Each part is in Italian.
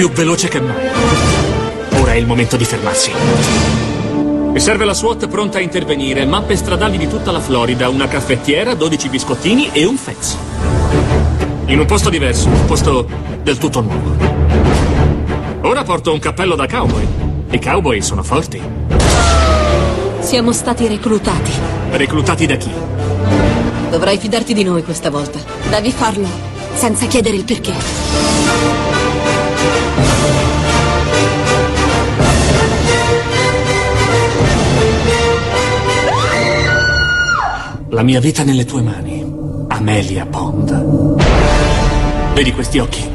Più veloce che mai. Ora è il momento di fermarsi. Mi serve la SWAT pronta a intervenire. Mappe stradali di tutta la Florida, una caffettiera, 12 biscottini e un Fez. In un posto diverso, un posto del tutto nuovo. Ora porto un cappello da cowboy. I cowboy sono forti. Siamo stati reclutati. Reclutati da chi? Dovrai fidarti di noi questa volta. Devi farlo senza chiedere il perché. La mia vita nelle tue mani. Amelia Pond. Vedi questi occhi?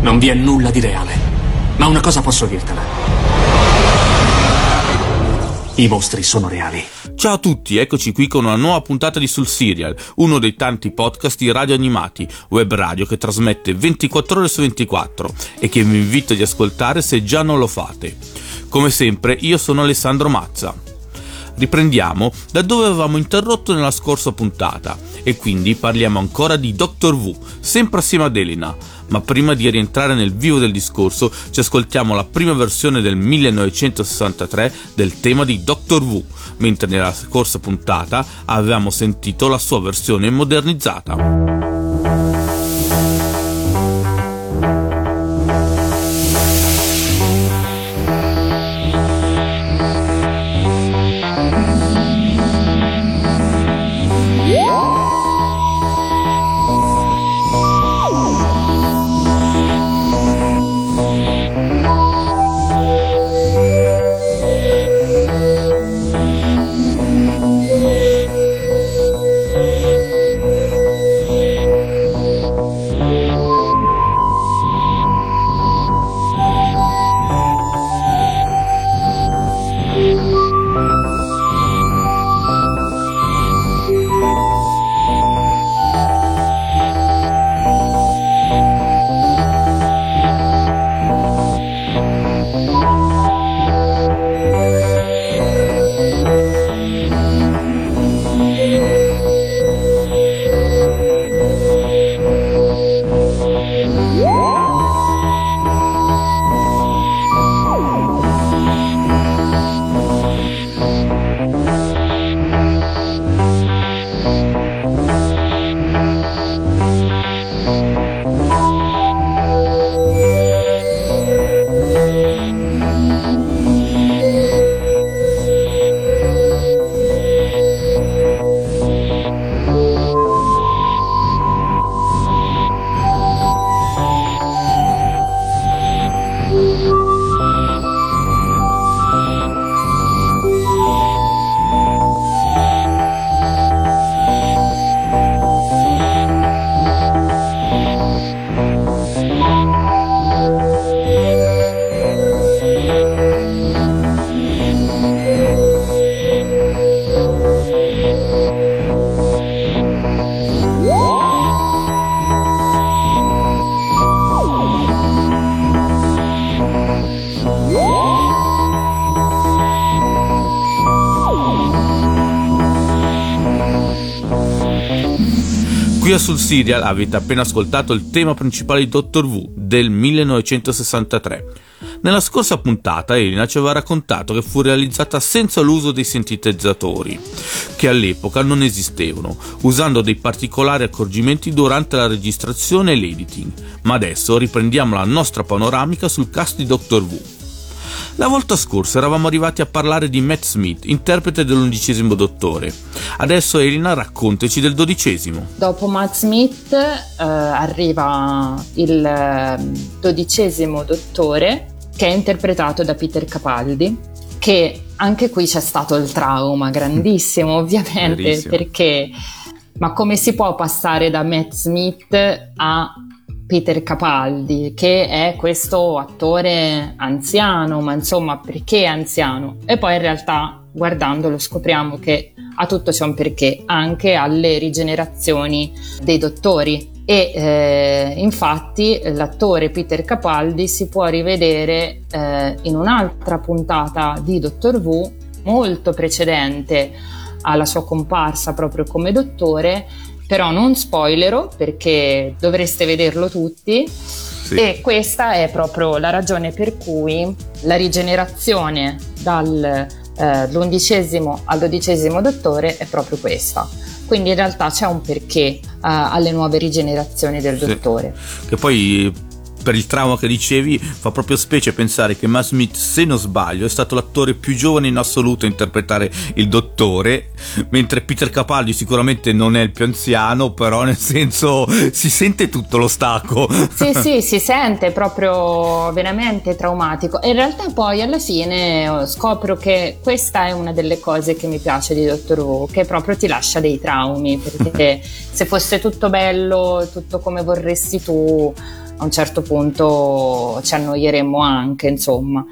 Non vi è nulla di reale. Ma una cosa posso dirtela. I mostri sono reali. Ciao a tutti, eccoci qui con una nuova puntata di Sul Serial, uno dei tanti podcast di radio animati, web radio che trasmette 24 ore su 24 e che vi invito ad ascoltare se già non lo fate. Come sempre, io sono Alessandro Mazza. Riprendiamo da dove avevamo interrotto nella scorsa puntata e quindi parliamo ancora di Doctor Who, sempre assieme ad Elena. Ma prima di rientrare nel vivo del discorso, ci ascoltiamo la prima versione del 1963 del tema di Doctor Who, mentre nella scorsa puntata avevamo sentito la sua versione modernizzata. Sul Serial avete appena ascoltato il tema principale di Doctor Who del 1963. Nella scorsa puntata Elena ci aveva raccontato che fu realizzata senza l'uso dei sintetizzatori, che all'epoca non esistevano, usando dei particolari accorgimenti durante la registrazione e l'editing. Ma adesso riprendiamo la nostra panoramica sul cast di Doctor Who. La volta scorsa eravamo arrivati a parlare di Matt Smith, interprete dell'undicesimo dottore. Adesso Elena raccontaci del dodicesimo. Dopo Matt Smith eh, arriva il eh, dodicesimo dottore che è interpretato da Peter Capaldi che anche qui c'è stato il trauma grandissimo ovviamente Verissimo. perché ma come si può passare da Matt Smith a Peter Capaldi, che è questo attore anziano, ma insomma perché anziano? E poi in realtà guardandolo scopriamo che a tutto c'è un perché, anche alle rigenerazioni dei dottori. E eh, infatti l'attore Peter Capaldi si può rivedere eh, in un'altra puntata di Doctor Who molto precedente alla sua comparsa proprio come dottore, però non spoilero perché dovreste vederlo tutti. Sì. E questa è proprio la ragione per cui la rigenerazione dall'undicesimo eh, al dodicesimo dottore è proprio questa. Quindi in realtà c'è un perché uh, alle nuove rigenerazioni del sì. dottore. Che poi per il trauma che dicevi, fa proprio specie pensare che Matt Smith, se non sbaglio, è stato l'attore più giovane in assoluto a interpretare il dottore, mentre Peter Capaldi sicuramente non è il più anziano, però nel senso si sente tutto lo stacco. Sì, sì, si sente proprio veramente traumatico. E in realtà poi alla fine oh, scopro che questa è una delle cose che mi piace di Doctor Who, che proprio ti lascia dei traumi, perché se fosse tutto bello, tutto come vorresti tu a un certo punto ci annoieremmo anche, insomma.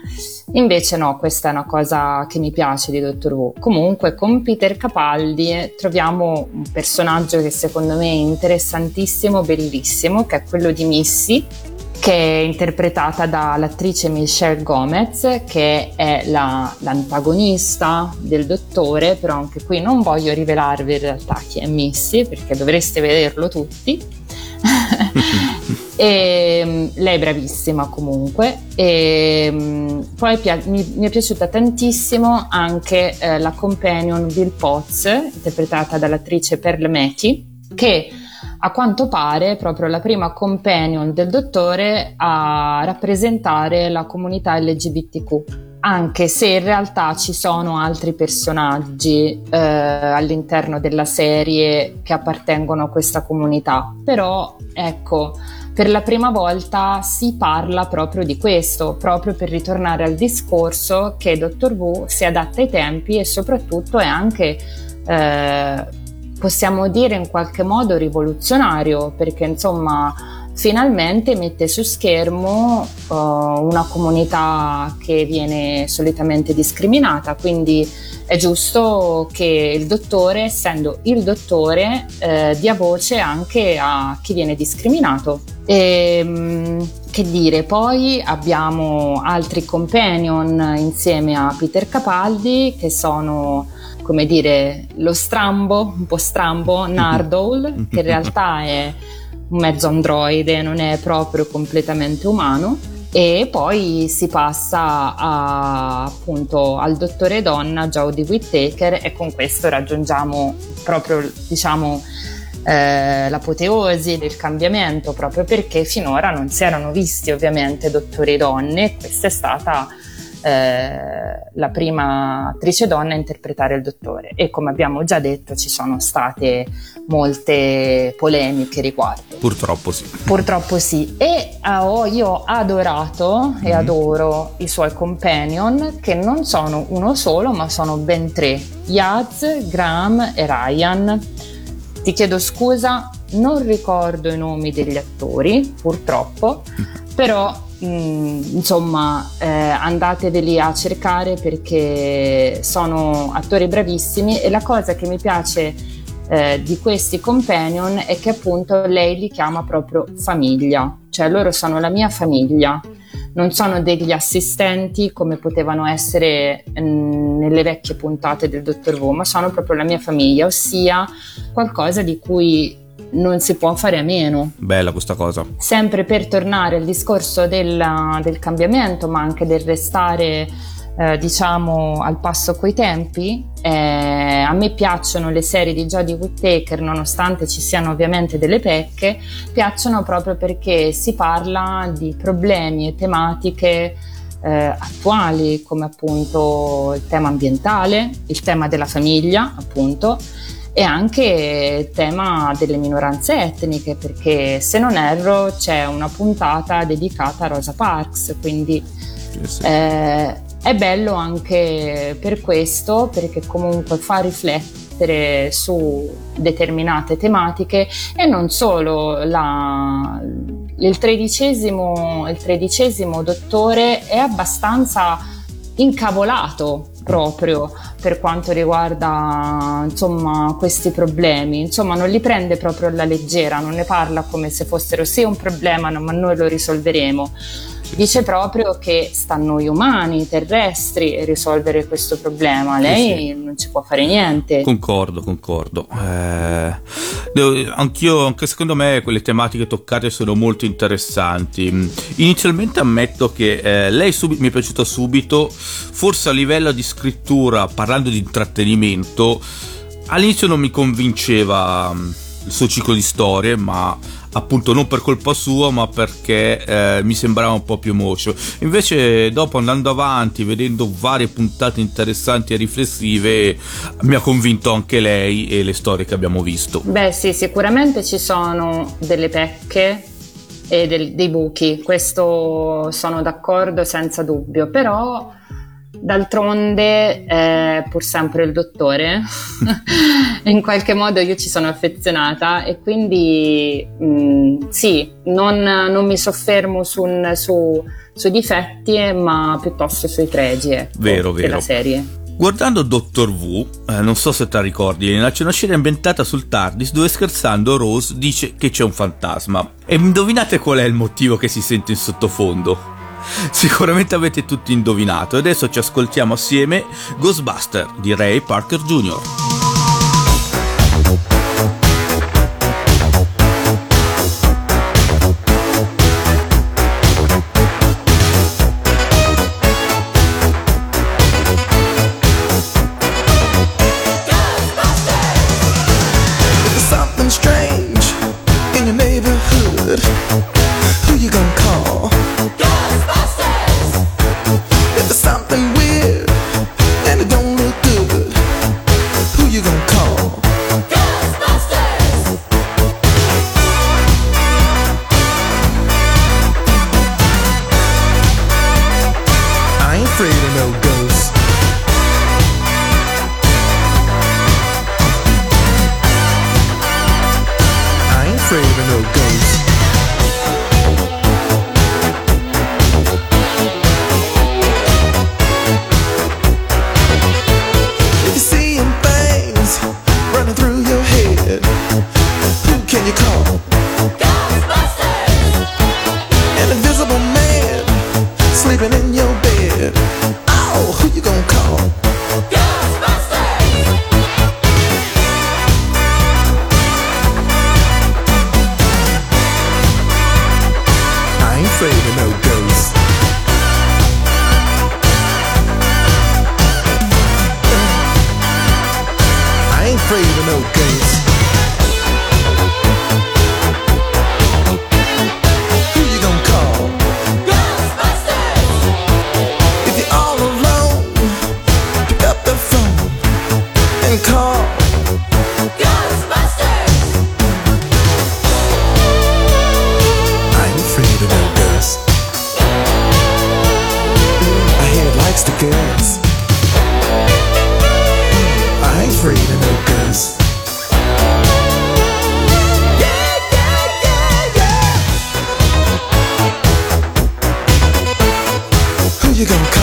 Invece no, questa è una cosa che mi piace di Dottor Who. Comunque con Peter Capaldi eh, troviamo un personaggio che secondo me è interessantissimo, bellissimo, che è quello di Missy, che è interpretata dall'attrice Michelle Gomez, che è la, l'antagonista del dottore, però anche qui non voglio rivelarvi in realtà chi è Missy, perché dovreste vederlo tutti. E, ehm, lei è bravissima comunque. E, ehm, poi mi, è piaciuta tantissimo anche eh, la companion Bill Potts, interpretata dall'attrice Pearl Mackie, che a quanto pare è proprio la prima companion del dottore a rappresentare la comunità LGBTQ anche se in realtà ci sono altri personaggi eh, all'interno della serie che appartengono a questa comunità. Però ecco per la prima volta si parla proprio di questo, proprio per ritornare al discorso che Dottor Who si adatta ai tempi e soprattutto è anche, eh, possiamo dire in qualche modo, rivoluzionario, perché insomma finalmente mette su schermo uh, una comunità che viene solitamente discriminata, quindi è giusto che il dottore, essendo il dottore, eh, dia voce anche a chi viene discriminato. E, ehm, che dire, poi abbiamo altri companion insieme a Peter Capaldi che sono come dire lo strambo, un po' strambo, Nardole, che in realtà è mezzo androide, non è proprio completamente umano. E poi si passa a, appunto al dottore donna Jodie Whittaker e con questo raggiungiamo proprio diciamo eh, l'apoteosi del cambiamento proprio perché finora non si erano visti ovviamente dottori donne questa è stata eh, la prima attrice donna a interpretare il dottore e come abbiamo già detto ci sono state molte polemiche riguardo. Purtroppo sì. Purtroppo sì. E oh, io ho adorato e mhm. adoro i suoi companion che non sono uno solo ma sono ben tre, Yaz, Graham e Ryan. Ti chiedo scusa, non ricordo i nomi degli attori, purtroppo, mm. però Mm, insomma eh, andateveli a cercare perché sono attori bravissimi e la cosa che mi piace eh, di questi companion è che appunto lei li chiama proprio famiglia, cioè loro sono la mia famiglia, non sono degli assistenti come potevano essere mm, nelle vecchie puntate del Dottor Who, ma sono proprio la mia famiglia, ossia qualcosa di cui non si può fare a meno. Bella questa cosa. Sempre per tornare al discorso del, del cambiamento, ma anche del restare eh, diciamo al passo coi tempi. Eh, a me piacciono le serie di Jodie Whittaker, nonostante ci siano ovviamente delle pecche, piacciono proprio perché si parla di problemi e tematiche eh, attuali, come appunto il tema ambientale, il tema della famiglia, appunto e anche tema delle minoranze etniche, perché se non erro c'è una puntata dedicata a Rosa Parks, quindi sì. eh, è bello anche per questo, perché comunque fa riflettere riflettere su determinate tematiche e non solo la, il, tredicesimo, il tredicesimo dottore è abbastanza incavolato proprio per quanto riguarda insomma, questi problemi. Insomma, non li prende proprio alla leggera, non ne parla come se fossero sì un problema, ma noi lo risolveremo dice proprio che sta a noi umani, terrestri, risolvere questo problema. Lei sì, non ci può fare niente. Concordo, concordo. Eh, anch'io, anche secondo me, quelle tematiche toccate sono molto interessanti. Inizialmente ammetto che eh, lei sub- mi è piaciuta subito, forse a livello di scrittura, parlando di intrattenimento, all'inizio non mi convinceva mm, il suo ciclo di storie, ma appunto non per colpa sua ma perché eh, mi sembrava un po' più mocio invece dopo andando avanti vedendo varie puntate interessanti e riflessive mi ha convinto anche lei e le storie che abbiamo visto. Beh sì sicuramente ci sono delle pecche e del, dei buchi. Questo sono d'accordo senza dubbio. Però D'altronde è pur sempre il dottore, in qualche modo io ci sono affezionata e quindi mh, mm, sì, non, non, mi soffermo su, su, sui difetti ma piuttosto sui pregi ecco, vero, della vero. serie. Guardando Doctor Who, eh, non so se te la ricordi, c'è una scena ambientata sul TARDIS dove scherzando Rose dice che c'è un fantasma. E indovinate qual è il motivo che si sente in sottofondo? Sicuramente avete tutti indovinato e adesso ci ascoltiamo assieme Ghostbuster di Ray Parker Jr. you gonna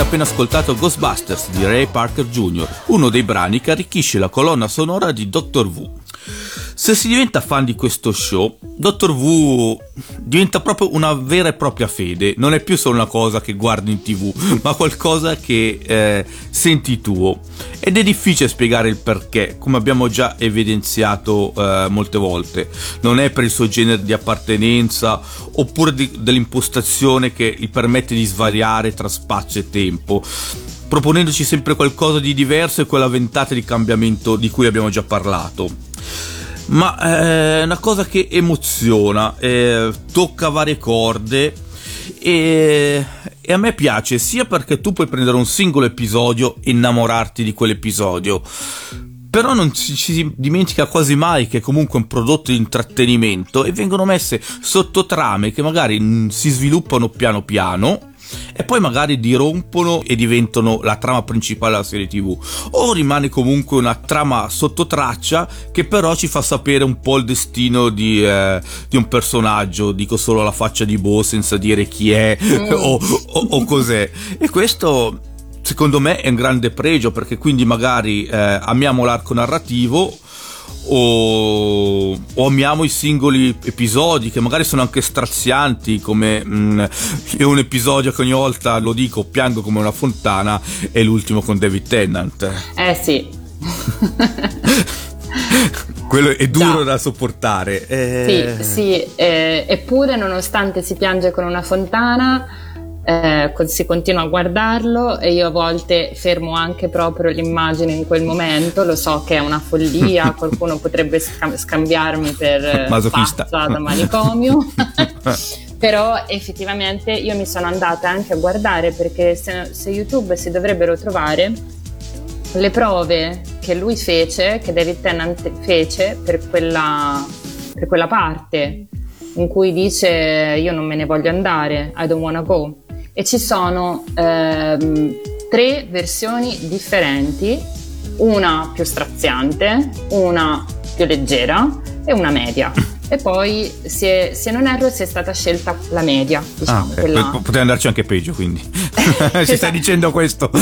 Avete appena ascoltato Ghostbusters di Ray Parker Jr., uno dei brani che arricchisce la colonna sonora di Doctor Who. Se si diventa fan di questo show, Doctor Who diventa proprio una vera e propria fede, non è più solo una cosa che guardi in tv, ma qualcosa che eh, senti tuo. Ed è difficile spiegare il perché, come abbiamo già evidenziato eh, molte volte. Non è per il suo genere di appartenenza oppure di, dell'impostazione che gli permette di svariare tra spazio e tempo proponendoci sempre qualcosa di diverso e quella ventata di cambiamento di cui abbiamo già parlato ma è una cosa che emoziona, eh, tocca varie corde e, e, a me piace sia perché tu puoi prendere un singolo episodio e innamorarti di quell'episodio. Però non ci, ci dimentica quasi mai che è comunque un prodotto di intrattenimento e vengono messe sottotrame che magari mm, si sviluppano piano piano e poi magari dirompono e diventano la trama principale della serie tv o rimane comunque una trama sotto traccia che però ci fa sapere un po' il destino di, eh, di un personaggio. Dico solo la faccia di Bo senza dire chi è mm. o, o, o cos'è. E questo secondo me è un grande pregio perché quindi magari eh, amiamo l'arco narrativo o, o, amiamo i singoli episodi che magari sono anche strazianti come mh, mm, un episodio che ogni volta lo dico piango come una fontana è l'ultimo con David Tennant. Eh sì. Quello è duro Già. da sopportare. Eh... sì sì eh, eppure nonostante si piange con una fontana eh, si continua a guardarlo e io a volte fermo anche proprio l'immagine in quel momento, lo so che è una follia, qualcuno potrebbe scam- scambiarmi per Masochista. da manicomio, però effettivamente io mi sono andata anche a guardare perché se, se YouTube si dovrebbero trovare le prove che lui fece, che David Tennant fece per quella, per quella parte in cui dice io non me ne voglio andare, I don't wanna go e ci sono ehm, tre versioni differenti, una più straziante, una più leggera e una media. E poi, se, se non erro, si è stata scelta la media. Diciamo, ah, okay. quella... Poteva andarci anche peggio, quindi. Ci stai dicendo questo.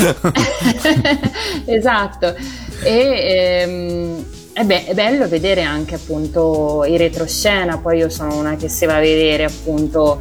esatto. E, ehm, è, be- è, bello vedere anche appunto i retroscena, poi io sono una che si va a vedere appunto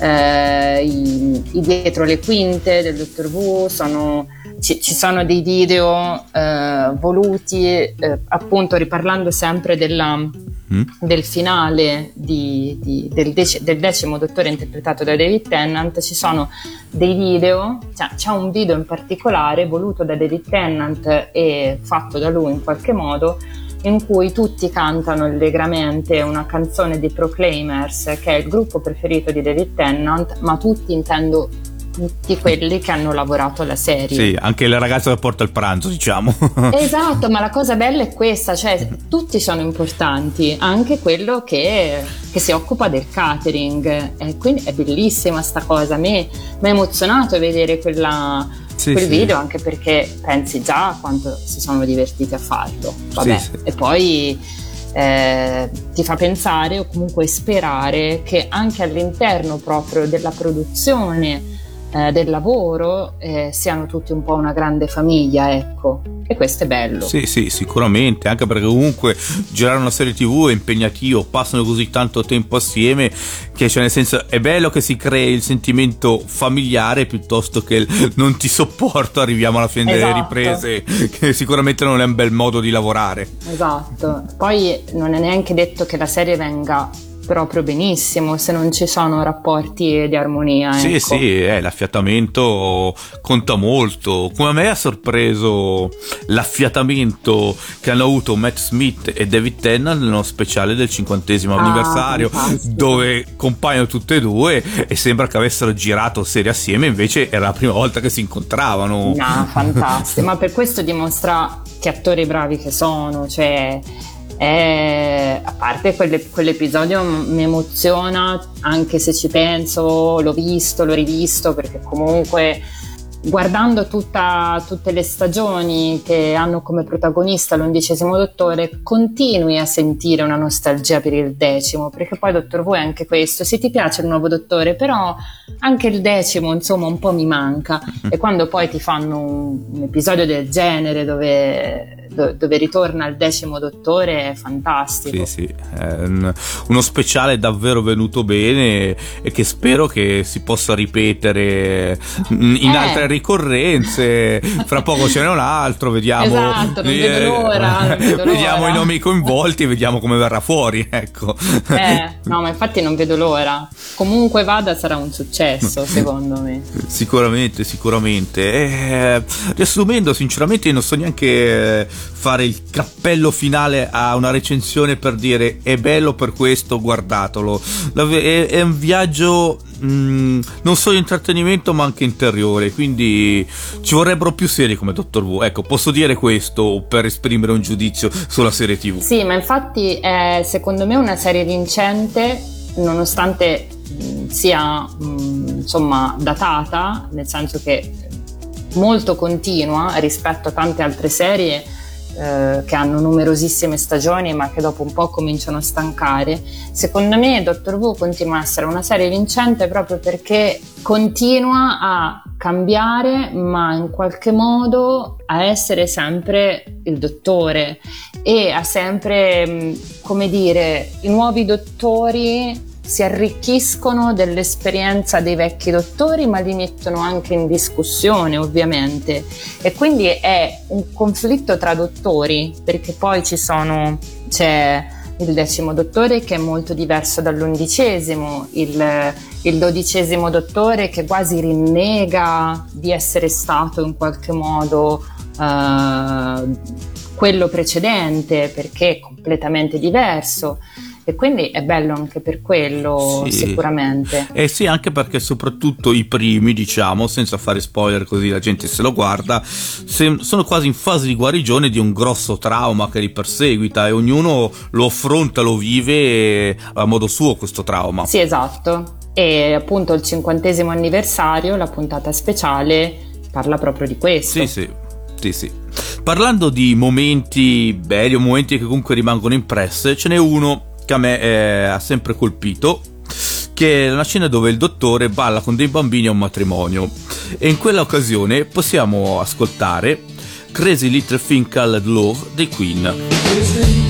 eh, i, i, dietro le quinte del Dottor Wu, sono, ci, ci, sono dei video eh, voluti, eh, appunto riparlando sempre della, mm. del finale di, di, del, dec- del, decimo Dottore interpretato da David Tennant, ci sono dei video, cioè, c'è un video in particolare voluto da David Tennant e fatto da lui in qualche modo in cui tutti cantano allegramente una canzone dei Proclaimers, che è il gruppo preferito di David Tennant, ma tutti intendo tutti quelli che hanno lavorato alla serie. Sì, anche la ragazza che porta il pranzo, diciamo. esatto, ma la cosa bella è questa, cioè tutti sono importanti, anche quello che, che si occupa del catering. E quindi è bellissima sta cosa, a me mi ha emozionato vedere quella sì, quel sì. video anche perché pensi già a quanto si sono divertiti a farlo. Vabbè. Sì, e poi eh, ti fa pensare o comunque sperare che anche all'interno proprio della produzione eh, del lavoro eh, siano tutti un po' una grande famiglia, ecco. E questo è bello. Sì, sì, sicuramente, anche perché comunque girare una serie TV è impegnativo, passano così tanto tempo assieme che cioè nel senso è bello che si crei il sentimento familiare piuttosto che il non ti sopporto, arriviamo alla fine esatto. delle riprese, che sicuramente non è un bel modo di lavorare. Esatto. Poi non è neanche detto che la serie venga proprio benissimo se non ci sono rapporti di armonia. Sì, ecco. sì, eh, l'affiatamento conta molto. Come a me ha sorpreso l'affiatamento che hanno avuto Matt Smith e David Tennant nello speciale del cinquantesimo ah, anniversario, fantastico. dove compaiono tutte e due e sembra che avessero girato serie assieme, invece era la prima volta che si incontravano. No, fantastico, ma per questo dimostra che attori bravi che sono, cioè e, a parte quelle, quell'episodio mi emoziona anche se ci penso, l'ho visto, l'ho rivisto perché comunque guardando tutta, tutte le stagioni che hanno come protagonista l'undicesimo dottore, continui a sentire una nostalgia per il decimo, perché poi Dottor Who è anche questo, se ti piace il nuovo dottore, però anche il decimo insomma un po' mi manca e quando poi ti fanno un, un episodio del genere dove dove ritorna il decimo dottore è fantastico. Sì, sì, è uno speciale davvero venuto bene e che spero che si possa ripetere in eh. altre ricorrenze. Fra poco ce n'è un altro, vediamo. Esatto, vedo l'ora. Vediamo i nomi coinvolti e vediamo come verrà fuori, ecco. Eh, no, ma infatti non vedo l'ora. Comunque vada sarà un successo, secondo me. Sicuramente, sicuramente. Eh, riassumendo, sinceramente non so neanche fare il cappello finale a una recensione per dire è bello per questo, guardatelo. È, è un viaggio mm, non solo intrattenimento ma anche interiore, quindi ci vorrebbero più serie come Doctor Who. Ecco, posso dire questo per esprimere un giudizio sulla serie TV. Sì, ma infatti è secondo me una serie vincente nonostante mm, sia mm, insomma datata, nel senso che molto continua rispetto a tante altre serie eh, che hanno numerosissime stagioni ma che dopo un po' cominciano a stancare, secondo me Doctor Who continua a essere una serie vincente proprio perché continua a cambiare ma in qualche modo a essere sempre il dottore e a sempre, mm, come dire, i nuovi dottori si arricchiscono dell'esperienza dei vecchi dottori, ma li mettono anche in discussione, ovviamente. E quindi è un conflitto tra dottori, perché poi ci sono, c'è il decimo dottore che è molto diverso dall'undicesimo, il, il dodicesimo dottore che quasi rinnega di essere stato in qualche modo uh, quello precedente perché è completamente diverso e quindi è bello anche per quello sì. sicuramente. Eh sì, anche perché soprattutto i primi, diciamo, senza fare spoiler così la gente se lo guarda, se, sono quasi in fase di guarigione di un grosso trauma che li perseguita e ognuno lo affronta, lo vive a modo suo questo trauma. Sì, esatto. E appunto il cinquantesimo anniversario, la puntata speciale, parla proprio di questo. Sì, sì. Sì, sì. Parlando di momenti belli o momenti che comunque rimangono impresse, ce n'è uno che a me eh, ha sempre colpito che è una scena dove il dottore balla con dei bambini a un matrimonio e in quella occasione possiamo ascoltare Crazy Little Thing Called Love dei Queen.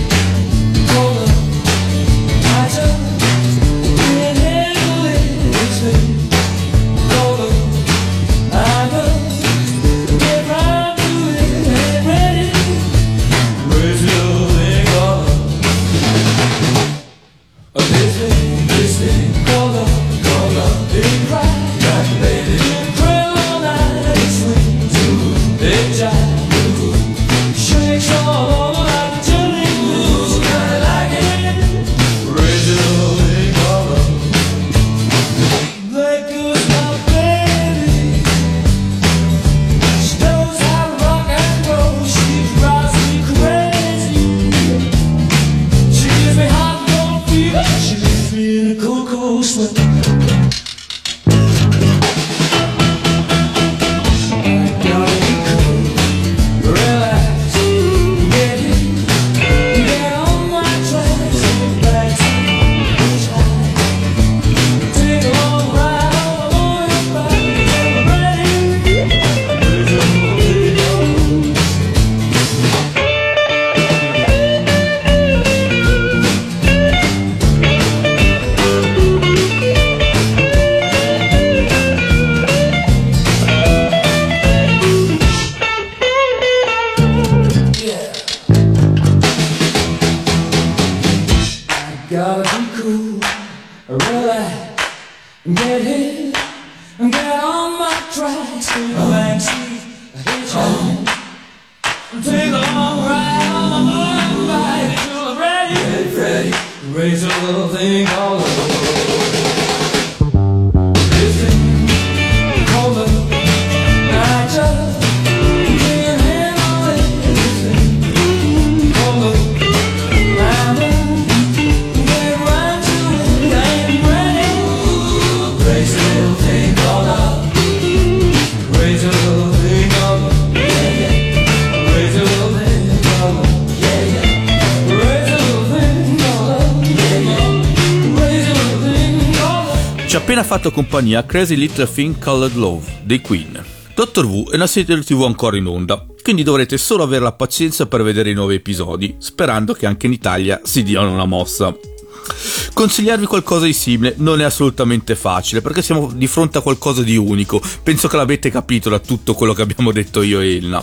Appena fatto compagnia Crazy Little Thing Called Love dei Queen. Doctor Who è una serie TV ancora in onda, quindi dovrete solo avere la pazienza per vedere i nuovi episodi, sperando che anche in Italia si diano una mossa. Consigliarvi qualcosa di simile non è assolutamente facile perché siamo di fronte a qualcosa di unico. Penso che l'avete capito da tutto quello che abbiamo detto io e Elna.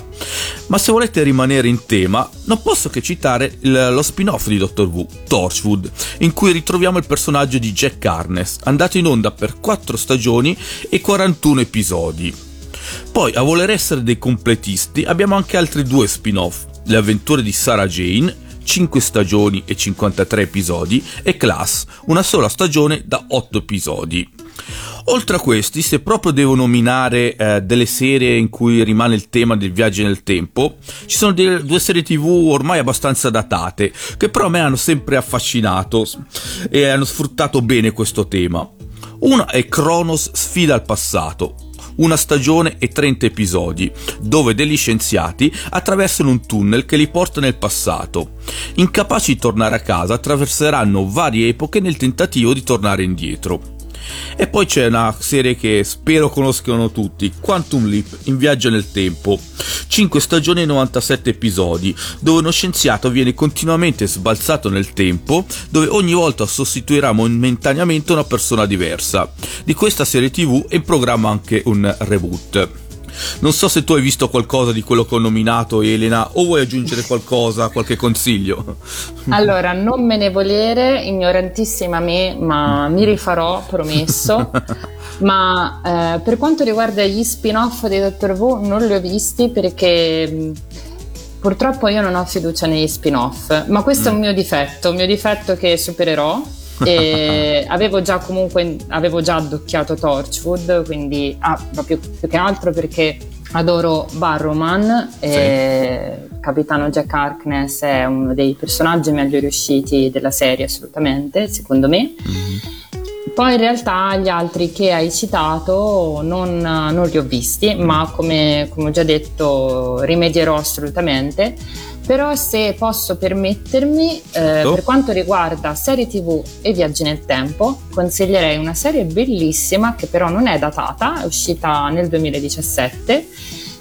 Ma se volete rimanere in tema, non posso che citare il- lo spin-off di Doctor Who, Torchwood, in cui ritroviamo il personaggio di Jack Harness, andato in onda per 4 stagioni e 41 episodi. Poi, a voler essere dei completisti, abbiamo anche altri due spin-off, le avventure di Sarah Jane, 5 stagioni e 53 episodi, e Class, una sola stagione da 8 episodi. Oltre a questi, se proprio devo nominare eh, delle serie in cui rimane il tema del viaggio nel tempo, ci sono de- due serie tv ormai abbastanza datate, che però a me hanno sempre affascinato e hanno sfruttato bene questo tema. Una è Kronos Sfida al passato, una stagione e 30 episodi, dove degli scienziati attraversano un tunnel che li porta nel passato. Incapaci di tornare a casa, attraverseranno varie epoche nel tentativo di tornare indietro. E poi c'è una serie che spero conoscano tutti, Quantum Leap in viaggio nel tempo. 5 stagioni e 97 episodi, dove uno scienziato viene continuamente sbalzato nel tempo, dove ogni volta sostituirà momentaneamente una persona diversa. Di questa serie TV è in programma anche un reboot. Non so se tu hai visto qualcosa di quello che ho nominato, Elena, o vuoi aggiungere qualcosa, qualche consiglio? Allora, non me ne volere, ignorantissima me, ma mi rifarò, promesso. ma eh, per quanto riguarda gli spin-off di Doctor Who, non li ho visti perché purtroppo io non ho fiducia negli spin-off. Ma questo è un mio difetto, un mio difetto che supererò. avevo già comunque avevo già addocchiato Torchwood quindi ah, proprio più che altro perché adoro Barrowman e Capitano Jack Harkness è uno dei personaggi meglio riusciti della serie assolutamente secondo me poi in realtà gli altri che hai citato non, non li ho visti, ma come, come ho già detto rimedierò assolutamente. Però se posso permettermi, eh, Certo. per quanto riguarda serie tv e viaggi nel tempo, consiglierei una serie bellissima che però non è datata, è uscita nel 2017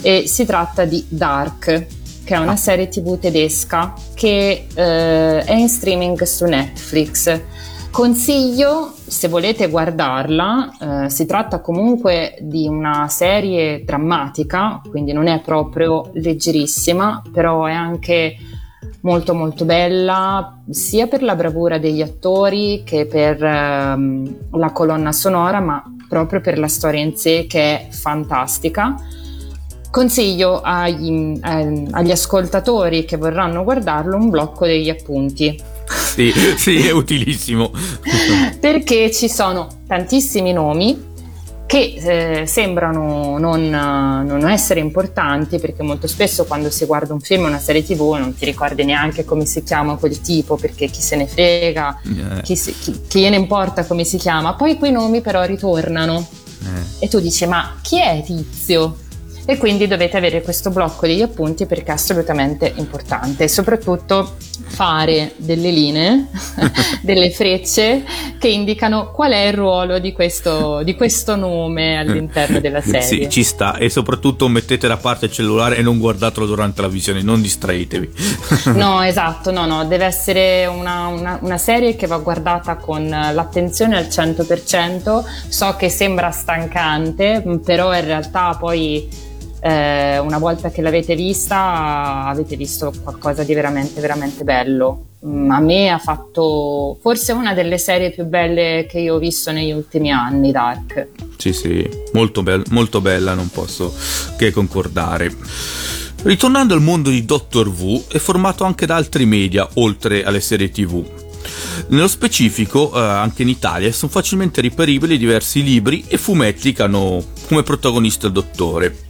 e si tratta di Dark, che è una serie tv tedesca che eh, è in streaming su Netflix. Consiglio, se volete guardarla, eh, si tratta comunque di una serie drammatica, quindi non è proprio leggerissima, però è anche molto molto bella sia per la bravura degli attori che per ehm, la colonna sonora, ma proprio per la storia in sé che è fantastica. Consiglio agli, ehm, agli ascoltatori che vorranno guardarlo un blocco degli appunti Sì, sì, è utilissimo. perché ci sono tantissimi nomi che eh, sembrano non, eh, non essere importanti perché molto spesso quando si guarda un film o una serie tv non ti ricordi neanche come si chiama quel tipo perché chi se ne frega, Eh, chi, si- chi- chi gliene importa come si chiama, poi quei nomi però ritornano eh. e tu dici ma chi è Tizio? E quindi dovete avere questo blocco degli appunti perché è assolutamente importante e soprattutto fare delle linee, delle frecce che indicano qual è il ruolo di questo, di questo nome all'interno della serie. Sì, ci sta. E soprattutto mettete da parte il cellulare e non guardatelo durante la visione, non distraetevi. No, esatto, no, no, deve essere una, una- una serie che va guardata con l'attenzione al 100%. So che sembra stancante, però in realtà poi eh, una volta che l'avete vista avete visto qualcosa di veramente, veramente bello. Mm, A me ha fatto forse una delle serie più belle che io ho visto negli ultimi anni, Dark. Sì, sì, molto, bel- molto bella, non posso che concordare. Ritornando al mondo di Doctor Who, è formato anche da altri media, oltre alle serie TV. Nello specifico, eh, anche in Italia, sono facilmente reperibili diversi libri e fumetti che hanno come protagonista il dottore.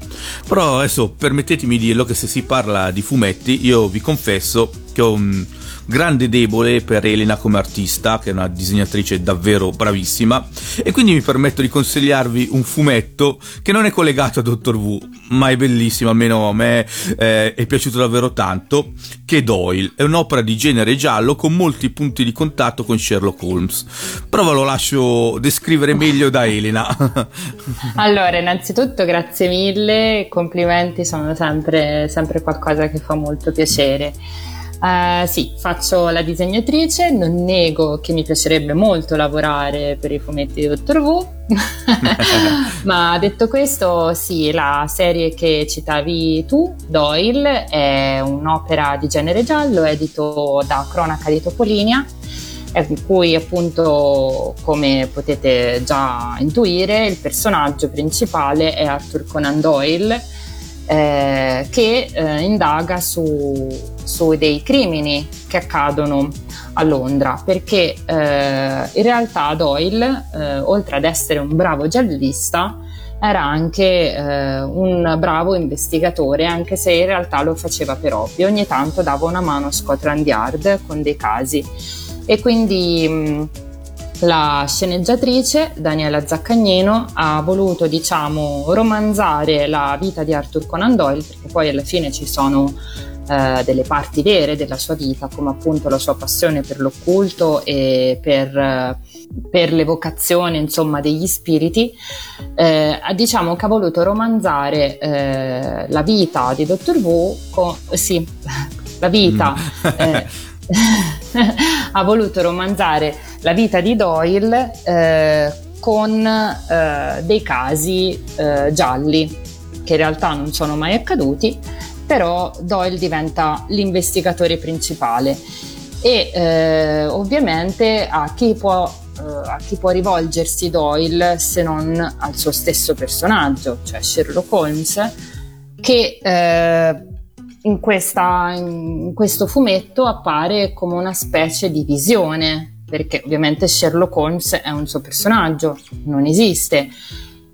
Però adesso permettetemi di dirlo che se si parla di fumetti, io vi confesso che ho un grande debole per Elena come artista, che è una disegnatrice davvero bravissima, e quindi mi permetto di consigliarvi un fumetto che non è collegato a Dottor V, ma è bellissimo, almeno a me eh, è piaciuto davvero tanto, che Doyle. È un'opera di genere giallo con molti punti di contatto con Sherlock Holmes. Però ve lo lascio descrivere meglio da Elena. allora, innanzitutto grazie mille, complimenti sono sempre, sempre qualcosa che fa molto piacere. Uh, sì, faccio la disegnatrice, non nego che mi piacerebbe molto lavorare per i fumetti di Dottor V, ma detto questo, sì, la serie che citavi tu, Doyle, è un'opera di genere giallo, edito da Cronaca di Topolinia, in cui appunto, come potete già intuire, il personaggio principale è Arthur Conan Doyle, eh, che eh, indaga su, su, dei crimini che accadono a Londra, perché eh, in realtà Doyle, eh, oltre ad essere un bravo giallista, era anche eh, un bravo investigatore, anche se in realtà lo faceva per hobby. Ogni tanto dava una mano a Scotland Yard con dei casi. E quindi mh, la sceneggiatrice Daniela Zaccagnino ha voluto diciamo romanzare la vita di Arthur Conan Doyle perché poi alla fine ci sono eh, delle parti vere della sua vita come appunto la sua passione per l'occulto e per, per l'evocazione insomma degli spiriti eh, diciamo che ha voluto romanzare eh, la vita di Dottor Wu con, sì la vita mm. Eh, ha voluto romanzare la vita di Doyle eh, con eh, dei casi eh, gialli che in realtà non sono mai accaduti, però Doyle diventa l'investigatore principale. E eh, ovviamente a chi può eh, a chi può rivolgersi Doyle se non al suo stesso personaggio, cioè Sherlock Holmes, che eh, in, questa, in questo fumetto appare come una specie di visione, perché ovviamente Sherlock Holmes è un suo personaggio, non esiste,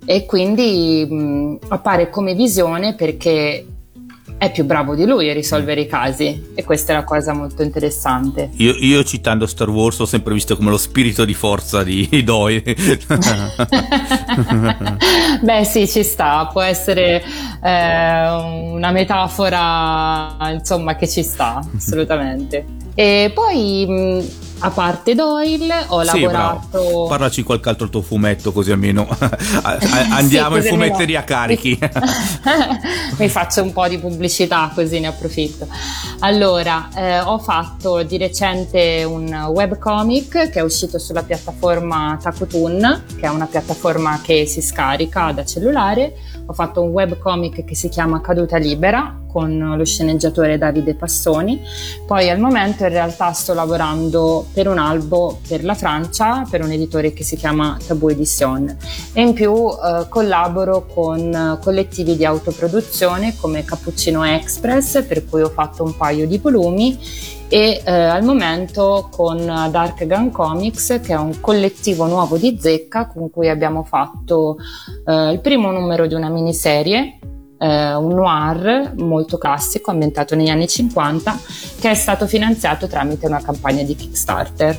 e quindi mh, appare come visione perché è più bravo di lui a risolvere i casi e questa è la cosa molto interessante. Io, io citando Star Wars ho sempre visto come lo spirito di forza di Doyle. Beh sì, ci sta, può essere eh, una metafora insomma che ci sta, assolutamente. E poi mh, a parte Doyle ho sì, lavorato bravo. parlaci qualche altro tuo fumetto così almeno andiamo sì, in fumetteria no. carichi mi faccio un po' di pubblicità così ne approfitto allora eh, ho fatto di recente un webcomic che è uscito sulla piattaforma Takotun che è una piattaforma che si scarica da cellulare ho fatto un webcomic che si chiama Caduta Libera con lo sceneggiatore Davide Passoni. Poi al momento in realtà sto lavorando per un albo per la Francia, per un editore che si chiama Tabou Edition e in più eh, collaboro con collettivi di autoproduzione come Cappuccino Express per cui ho fatto un paio di volumi e eh, al momento con Dark Gun Comics che è un collettivo nuovo di zecca con cui abbiamo fatto eh, il primo numero di una miniserie eh, un noir molto classico ambientato negli anni 50 che è stato finanziato tramite una campagna di Kickstarter.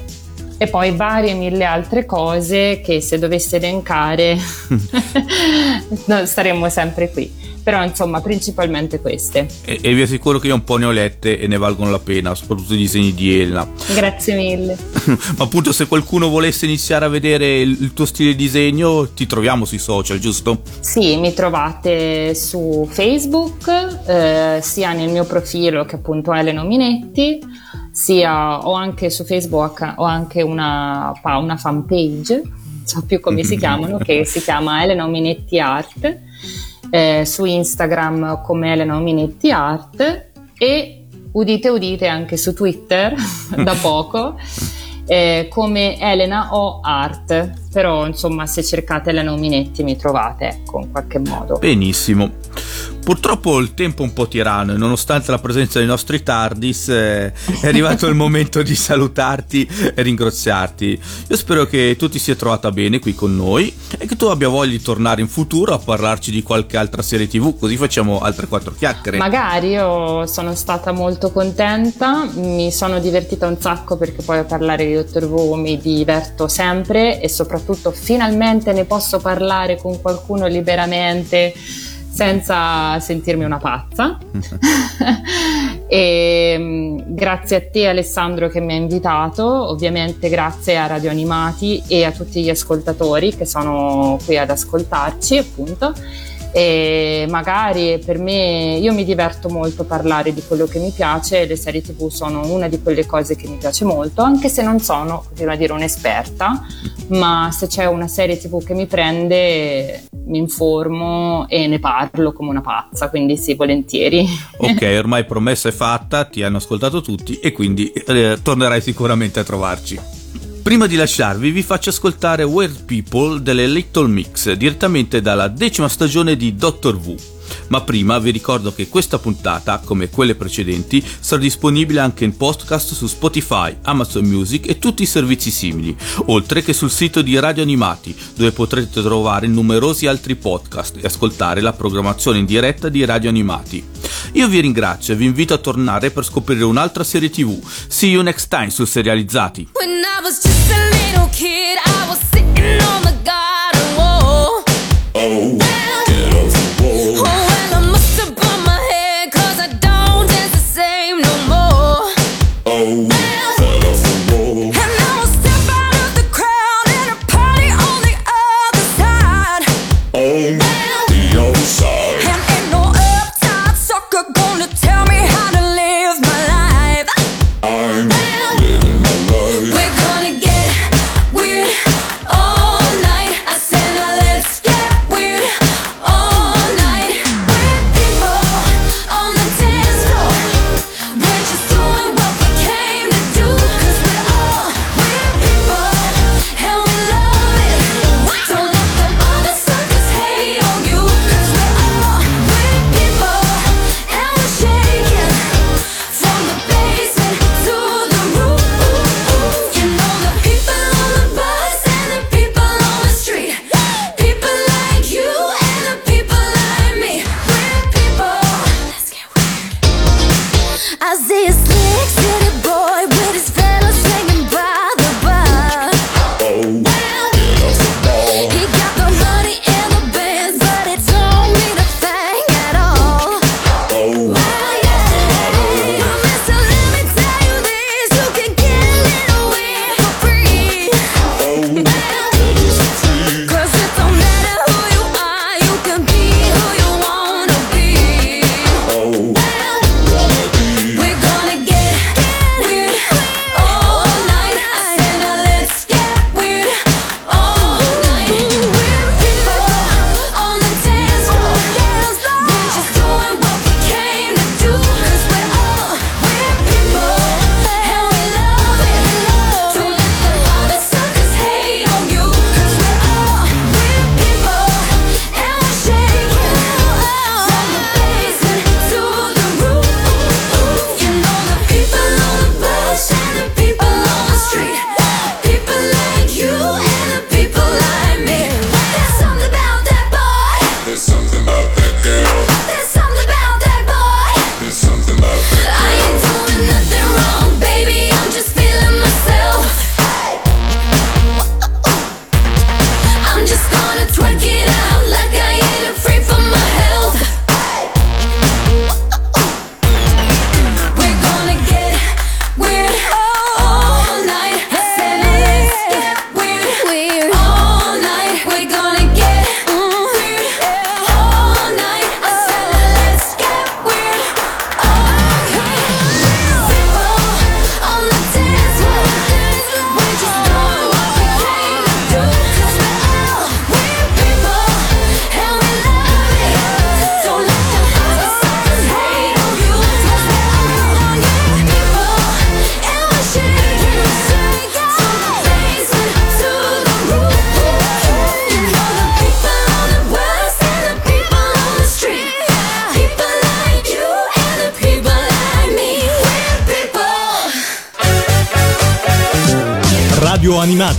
E poi varie mille altre cose che se dovessi elencare staremmo sempre qui però insomma principalmente queste. E, e, vi assicuro che io un po' ne ho lette e ne valgono la pena soprattutto i disegni di Elena. Grazie mille. Ma appunto se qualcuno volesse iniziare a vedere il, il, tuo stile di disegno ti troviamo sui social giusto? sì mi trovate su Facebook eh, sia nel mio profilo che appunto Elena Minetti sia ho anche su Facebook ho anche una, una fanpage non so più come si chiamano che si chiama Elena Minetti Art eh, su Instagram come Elena Ominetti Art e udite udite anche su Twitter da poco eh, come Elena O Art. Però insomma se cercate Elena Ominetti mi trovate ecco in qualche modo. Benissimo Purtroppo il tempo è un po' tiranno e nonostante la presenza dei nostri TARDIS eh, è arrivato il momento di salutarti e ringraziarti. Io spero che tu ti sia trovata bene qui con noi e che tu abbia voglia di tornare in futuro a parlarci di qualche altra serie tv, così facciamo altre quattro chiacchiere. Magari io sono stata molto contenta, mi sono divertita un sacco perché poi a parlare di Dottor Who mi diverto sempre e soprattutto finalmente ne posso parlare con qualcuno liberamente senza sentirmi una pazza. e mm, grazie a te Alessandro che mi ha invitato, ovviamente grazie a Radio Animati e a tutti gli ascoltatori che sono qui ad ascoltarci, appunto e magari per me io mi diverto molto a parlare di quello che mi piace le serie tv sono una di quelle cose che mi piace molto anche se non sono continuo a dire un'esperta ma se c'è una serie tv che mi prende mi informo e ne parlo come una pazza quindi sì volentieri. Ok ormai promessa è fatta ti hanno ascoltato tutti e quindi eh, tornerai sicuramente a trovarci Prima di lasciarvi vi faccio ascoltare Weird People delle Little Mix direttamente dalla decima stagione di Doctor Who. Ma prima vi ricordo che questa puntata, come quelle precedenti, sarà disponibile anche in podcast su Spotify, Amazon Music e tutti i servizi simili, oltre che sul sito di Radio Animati, dove potrete trovare numerosi altri podcast e ascoltare la programmazione in diretta di Radio Animati. Io vi ringrazio e vi invito a tornare per scoprire un'altra serie TV. See you next time su Serializzati. was just a little kid, I was sitting on the garden wall. Oh.